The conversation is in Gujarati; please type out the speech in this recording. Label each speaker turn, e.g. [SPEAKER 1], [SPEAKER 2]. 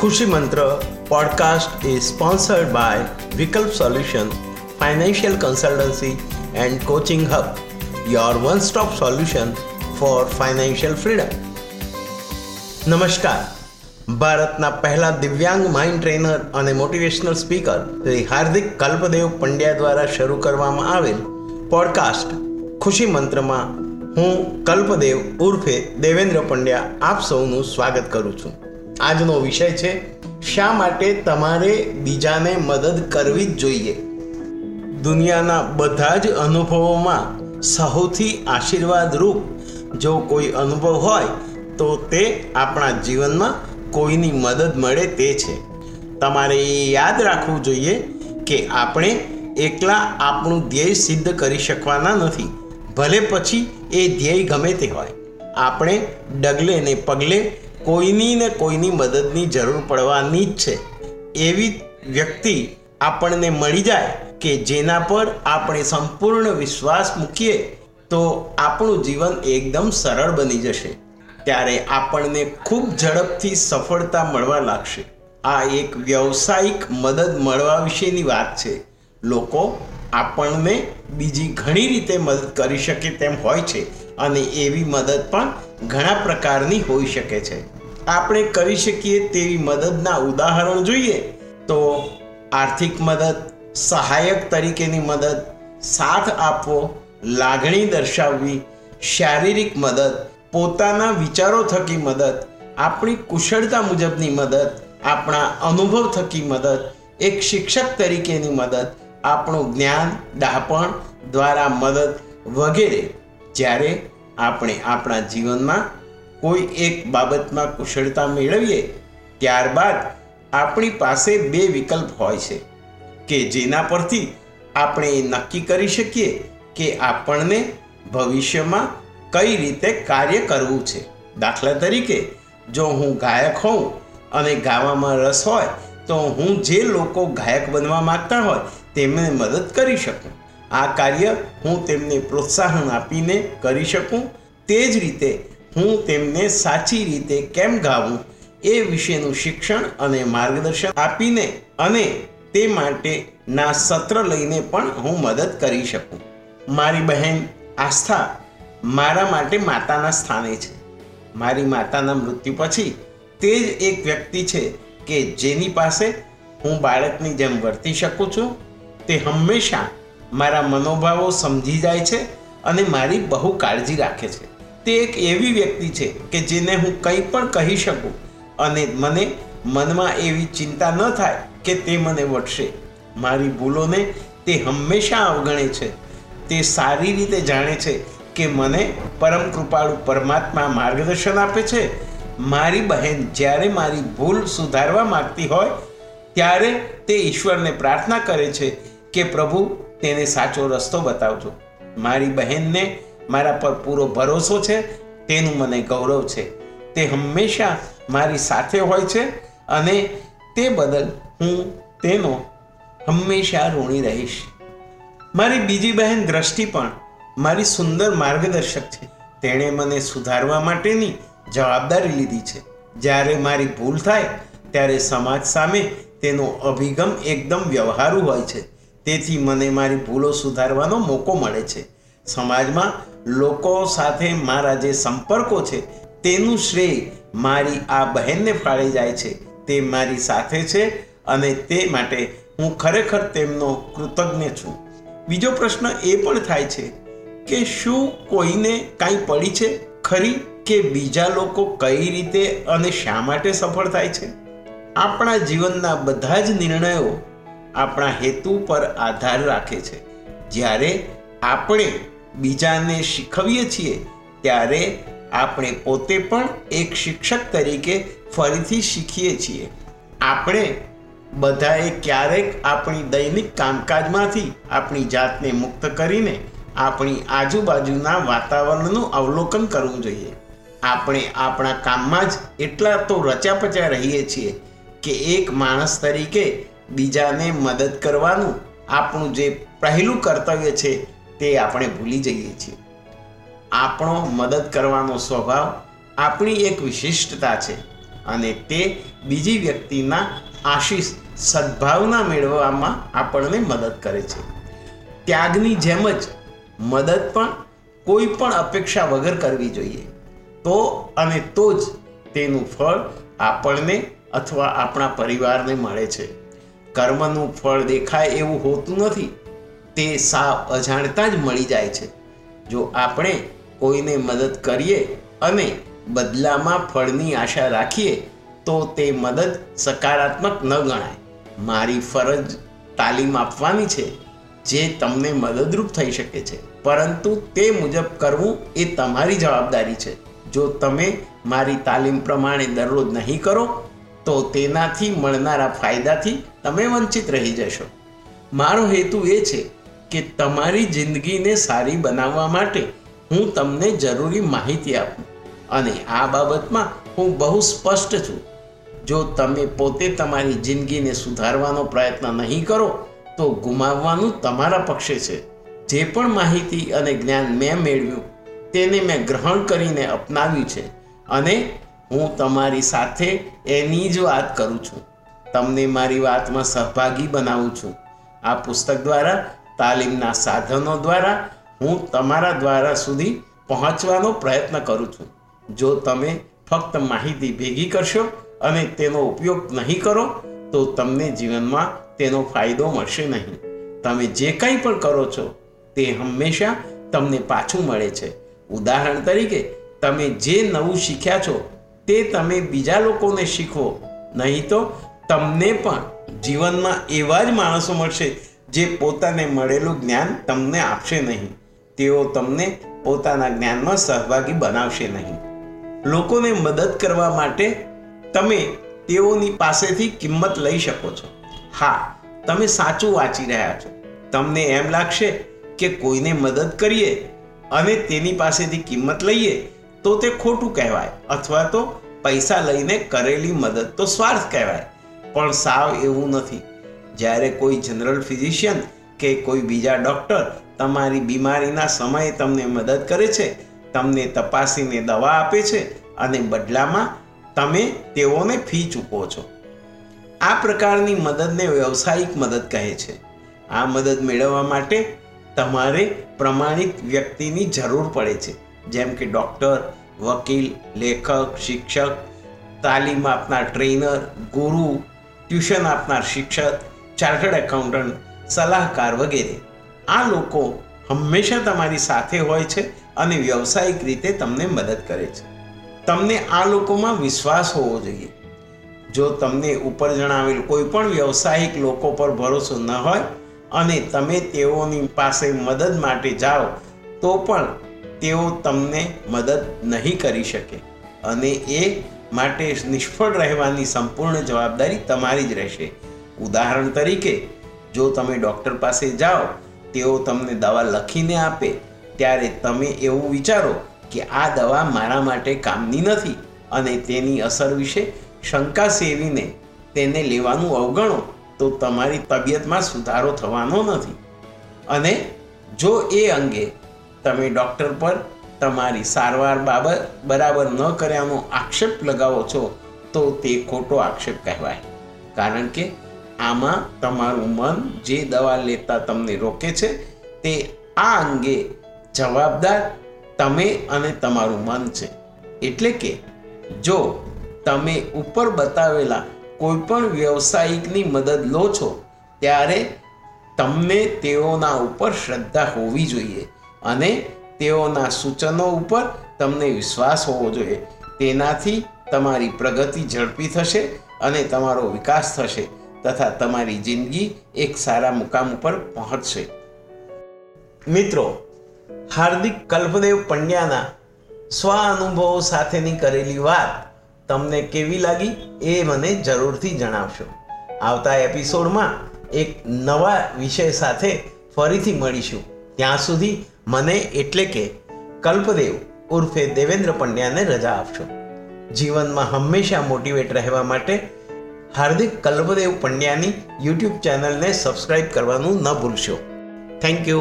[SPEAKER 1] Khushi Mantra podcast is sponsored by Vikalp solution financial consultancy and coaching hub your one stop solution for financial freedom નમસ્કાર. ભારતના પહેલા દિવ્યાંગ માઇન્ડ ટ્રેનર અને મોટિવેશનલ સ્પીકર શ્રી હાર્દિક કલ્પદેવ પંડ્યા દ્વારા શરૂ કરવામાં આવેલ પોડકાસ્ટ ખુશી મંત્રમાં હું કલ્પદેવ ઉર્ફે દેવેન્દ્ર પંડ્યા આપ સૌનું સ્વાગત કરું છું. આજનો વિષય છે, શા માટે તમારે બીજાને મદદ કરવી જ જોઈએ? દુનિયાના બધા જ અનુભવોમાં સૌથી આશીર્વાદરૂપ જો કોઈ અનુભવ હોય, તો તે આપણા જીવનમાં કોઈની મદદ મળે તે છે. તમારે એ યાદ રાખવું જોઈએ કે આપણે એકલા આપણું ધ્યેય સિદ્ધ કરી શકવાના નથી. ભલે પછી એ ધ્યેય ગમે તે હોય. આપણે ડગલે ને પગલે કોઈની ને કોઈની મદદની જરૂર પડવાની જ છે. એવી વ્યક્તિ આપણને મળી જાય કે જેના પર આપણે સંપૂર્ણ વિશ્વાસ મૂકીએ, તો આપણું જીવન એકદમ સરળ બની જશે. ત્યારે આપણને ખૂબ ઝડપથી સફળતા મળવા લાગશે. આ એક વ્યવસાયિક મદદ મળવા વિશેની વાત છે. લોકો આપણને બીજી ઘણી રીતે મદદ કરી શકે તેમ હોય છે અને એવી મદદ પણ ઘણા પ્રકારની હોઈ શકે છે. આપણે કરી શકીએ તેવી મદદના ઉદાહરણ જોઈએ તો આર્થિક મદદ, સહાયક તરીકેની મદદ, સાથ આપવો, લાગણી દર્શાવવી, શારીરિક મદદ, પોતાના વિચારો થકી મદદ, આપણી કુશળતા મુજબની મદદ, આપણા અનુભવ થકી મદદ, એક શિક્ષક તરીકેની મદદ, આપણું જ્ઞાન ડાપણ દ્વારા મદદ વગેરે જ્યારે આપણે આપણા જીવનમાં કોઈ એક બાબતમાં કુશળતા મેળવીએ, ત્યારબાદ આપણી પાસે બે વિકલ્પ હોય છે કે જેના પરથી આપણે નક્કી કરી શકીએ કે આપણને ભવિષ્યમાં કઈ રીતે કાર્ય કરવું છે. દાખલા તરીકે, જો હું ગાયક હોઉં અને ગાવામાં રસ હોય, તો હું જે લોકો ગાયક બનવા માગતા હોય, તેમને મદદ કરી શકું. આ કાર્ય હું તેમને પ્રોત્સાહન આપીને કરી શકું. તે જ રીતે હું તેમને સાચી રીતે કેમ ગાવું? એ વિશેનું શિક્ષણ અને માર્ગદર્શન આપીને અને તે માટેના સત્ર લઈને પણ હું મદદ કરી શકું. મારી બહેન, આસ્થા મારા માટે માતાના સ્થાને છે. મારી માતાના મૃત્યુ પછી તે જ એક વ્યક્તિ છે કે જેની પાસે હું બાળકની જેમ વર્તી શકું છું. તે હંમેશા મારા મનોભાવો સમજી જાય છે અને મારી બહુ કાળજી રાખે છે. તે એક એવી વ્યક્તિ છે કે જેને હું કંઈ પણ કહી શકું અને મને મનમાં એવી ચિંતા ન થાય કે તે મને વટશે. મારી ભૂલોને તે હંમેશા અવગણે છે. તે સારી રીતે જાણે છે કે મને પરમ કૃપાળુ પરમાત્મા માર્ગદર્શન આપે છે. મારી બહેન જ્યારે મારી ભૂલ સુધારવા માગતી હોય, ત્યારે તે ઈશ્વરને પ્રાર્થના કરે છે કે પ્રભુ તેને સાચો રસ્તો બતાવજો. મારી બહેનને મારા પર પૂરો ભરોસો છે, તેનું મને ગૌરવ છે. તે હંમેશા મારી સાથે હોય છે અને તે બદલ હું તેનો હંમેશા ઋણી રહીશ. મારી બીજી બહેન દ્રષ્ટિ પણ મારી સુંદર માર્ગદર્શક છે. તેણે મને સુધારવા માટેની જવાબદારી લીધી છે. જ્યારે મારી ભૂલ થાય, ત્યારે સમાજ સામે તેનો અભિગમ એકદમ વ્યવહારુ હોય છે. તેથી મને મારી ભૂલો સુધારવાનો મોકો મળે છે. સમાજમાં લોકો સાથે મારા જે સંપર્કો છે, તેનું શ્રેય મારી આ બહેનને ફાળે જાય છે. તે મારી સાથે છે અને તે માટે હું ખરેખર તેમનો કૃતજ્ઞ છું. બીજો પ્રશ્ન એ પણ થાય છે કે શું કોઈને કાંઈ પડી છે ખરી કે બીજા લોકો કઈ રીતે અને શા માટે સફળ થાય છે? આપણા જીવનના બધા જ નિર્ણયો આપણા હેતુ પર આધાર રાખે છે. જ્યારે આપણે બીજાને શીખવીએ છીએ, ત્યારે આપણે પોતે પણ એક શિક્ષક તરીકે ફરીથી શીખીએ છીએ. આપણે બધાએ ક્યારેક આપણી દૈનિક કામકાજમાંથી આપણી જાતને મુક્ત કરીને આપણી આજુબાજુના વાતાવરણનું અવલોકન કરવું જોઈએ. આપણે આપણા કામમાં જ એટલા તો રચ્યા રહીએ છીએ કે એક માણસ તરીકે બીજાને મદદ કરવાનું આપણું જે પહેલું કર્તવ્ય છે તે આપણે ભૂલી જઈએ છીએ. આપણો મદદ કરવાનો સ્વભાવ આપણી એક વિશિષ્ટતા છે અને તે બીજી વ્યક્તિના આશીષ સદભાવના મેળવવામાં આપણને મદદ કરે છે. ત્યાગની જેમ જ મદદ પણ કોઈ પણ અપેક્ષા વગર કરવી જોઈએ. તો અને તો જ તેનું ફળ આપણને અથવા આપણા પરિવારને મળે છે. કર્મનું ફળ દેખાય એવું હોતું નથી. તે સાવ અજાણતા જ મળી જાય છે. જો આપણે કોઈને મદદ કરીએ અને બદલામાં ફળની આશા રાખીએ, તો તે મદદ સકારાત્મક ન ગણાય. મારી ફરજ તાલીમ આપવાની છે, જે તમને મદદરૂપ થઈ શકે છે. પરંતુ તે મુજબ કરવું એ તમારી જવાબદારી છે. જો તમે મારી તાલીમ પ્રમાણે દરરોજ નહીં કરો, તો તેનાથી મળનારા ફાયદાથી તમે વંચિત રહી જશો. મારો હેતુ એ છે કે તમારી જિંદગીને સારી બનાવવા માટે હું તમને જરૂરી માહિતી આપું. અને આ બાબતમાં હું બહુ સ્પષ્ટ છું. જો તમે પોતે તમારી જિંદગીને સુધારવાનો પ્રયત્ન નહીં કરો, તો ગુમાવવાનું તમારા પક્ષે છે. જે પણ માહિતી અને જ્ઞાન મેં મેળવ્યું, તેને મેં ગ્રહણ કરીને અપનાવ્યું છે. અને હું તમારી સાથે એની જ વાત કરું છું. તમને મારી વાતમાં સહભાગી બનાવું છું. આ પુસ્તક દ્વારા તાલીમના સાધનો દ્વારા હું તમારા દ્વારા સુધી પહોંચવાનો પ્રયત્ન કરું છું. જો તમે ફક્ત માહિતી ભેગી કરશો અને તેનો ઉપયોગ નહીં કરો, તો તમને જીવનમાં તેનો ફાયદો મળશે નહીં. તમે જે કંઈ પણ કરો છો, તે હંમેશા તમને પાછું મળે છે. ઉદાહરણ તરીકે, તમે જે નવું શીખ્યા છો, તે તમે બીજા લોકોને શીખવો. નહીં તો તમને પણ જીવનમાં એવા જ માણસો મળશે જે પોતાને મળેલું જ્ઞાન તમને આપશે નહીં. તેઓ તમને પોતાના જ્ઞાનમાં સહભાગી બનાવશે નહીં. લોકોને મદદ કરવા માટે તમે તેઓની પાસેથી કિંમત લઈ શકો છો. હા, તમે સાચું વાંચી રહ્યા છો. તમને એમ લાગશે કે કોઈને મદદ કરીએ અને તેની પાસેથી કિંમત લઈએ તો તે ખોટું કહેવાય અથવા તો પૈસા લઈને કરેલી મદદ તો સ્વાર્થ કહેવાય. પણ સાવ એવું નથી. જ્યારે કોઈ જનરલ ફિઝિશિયન કે કોઈ બીજા ડૉક્ટર તમારી બીમારીના સમયે તમને મદદ કરે છે, તમને તપાસીને દવા આપે છે અને બદલામાં તમે તેઓને ફી ચૂકવો છો. આ પ્રકારની મદદને વ્યવસાયિક મદદ કહે છે. આ મદદ મેળવવા માટે તમારે પ્રમાણિત વ્યક્તિની જરૂર પડે છે. જેમ કે ડૉક્ટર, વકીલ, લેખક, શિક્ષક, તાલીમ આપનાર ટ્રેનર, ગુરુ, ટ્યુશન આપનાર શિક્ષક ચાર્ટર્ડ એકાઉન્ટન્ટ, સલાહકાર વગેરે. આ લોકો હંમેશા તમારી સાથે હોય છે અને વ્યવસાયિક રીતે તમને મદદ કરે છે. તમને આ લોકોમાં વિશ્વાસ હોવો જોઈએ. જો તમને ઉપર જણાવેલ કોઈ પણ વ્યવસાયિક લોકો પર ભરોસો ન હોય અને તમે તેઓની પાસે મદદ માટે જાઓ, તો પણ તેઓ તમને મદદ નહીં કરી શકે. અને એ માટે નિષ્ફળ રહેવાની સંપૂર્ણ જવાબદારી તમારી જ રહેશે. ઉદાહરણ તરીકે, જો તમે ડૉક્ટર પાસે જાઓ, તેઓ તમને દવા લખીને આપે, ત્યારે તમે એવું વિચારો કે આ દવા મારા માટે કામની નથી અને તેની અસર વિશે શંકા સેવીને તેને લેવાનું અવગણો, તો તમારી તબિયતમાં સુધારો થવાનો નથી. અને જો એ અંગે તમે ડૉક્ટર પર તમારી સારવાર બાબત બરાબર ન કર્યાનો આક્ષેપ લગાવો છો, તો તે ખોટો આક્ષેપ કહેવાય. કારણ કે આમાં તમારું મન જે દવા લેતા તમને રોકે છે, તે આ અંગે જવાબદાર તમે અને તમારું મન છે. એટલે કે, જો તમે ઉપર બતાવેલા કોઈ પણ વ્યવસાયિકની મદદ લો છો, ત્યારે તમને તેઓના ઉપર શ્રદ્ધા હોવી જોઈએ અને તેઓના સૂચનો ઉપર તમને વિશ્વાસ હોવો જોઈએ. તેનાથી તમારી પ્રગતિ ઝડપી થશે અને તમારો વિકાસ થશે. તથા તમારી જિંદગી એક સારા મુકામ ઉપર પહોંચશે. મિત્રો, હાર્દિક કલ્પદેવ પંડ્યાના સ્વ અનુભવો સાથેની કરેલી વાત તમને કેવી લાગી એ મને જરૂરથી જણાવશો. આવતા એપિસોડમાં એક નવા વિષય સાથે ફરીથી મળીશું. ત્યાં સુધી મને એટલે કે કલ્પદેવ ઉર્ફે દેવેન્દ્ર પંડ્યાને રજા આપશો. જીવનમાં હંમેશા મોટિવેટ રહેવા માટે હાર્દિક કલ્પદેવ પંડ્યાની યુટ્યુબ ચેનલને સબસ્ક્રાઇબ કરવાનું ન ભૂલશો. Thank you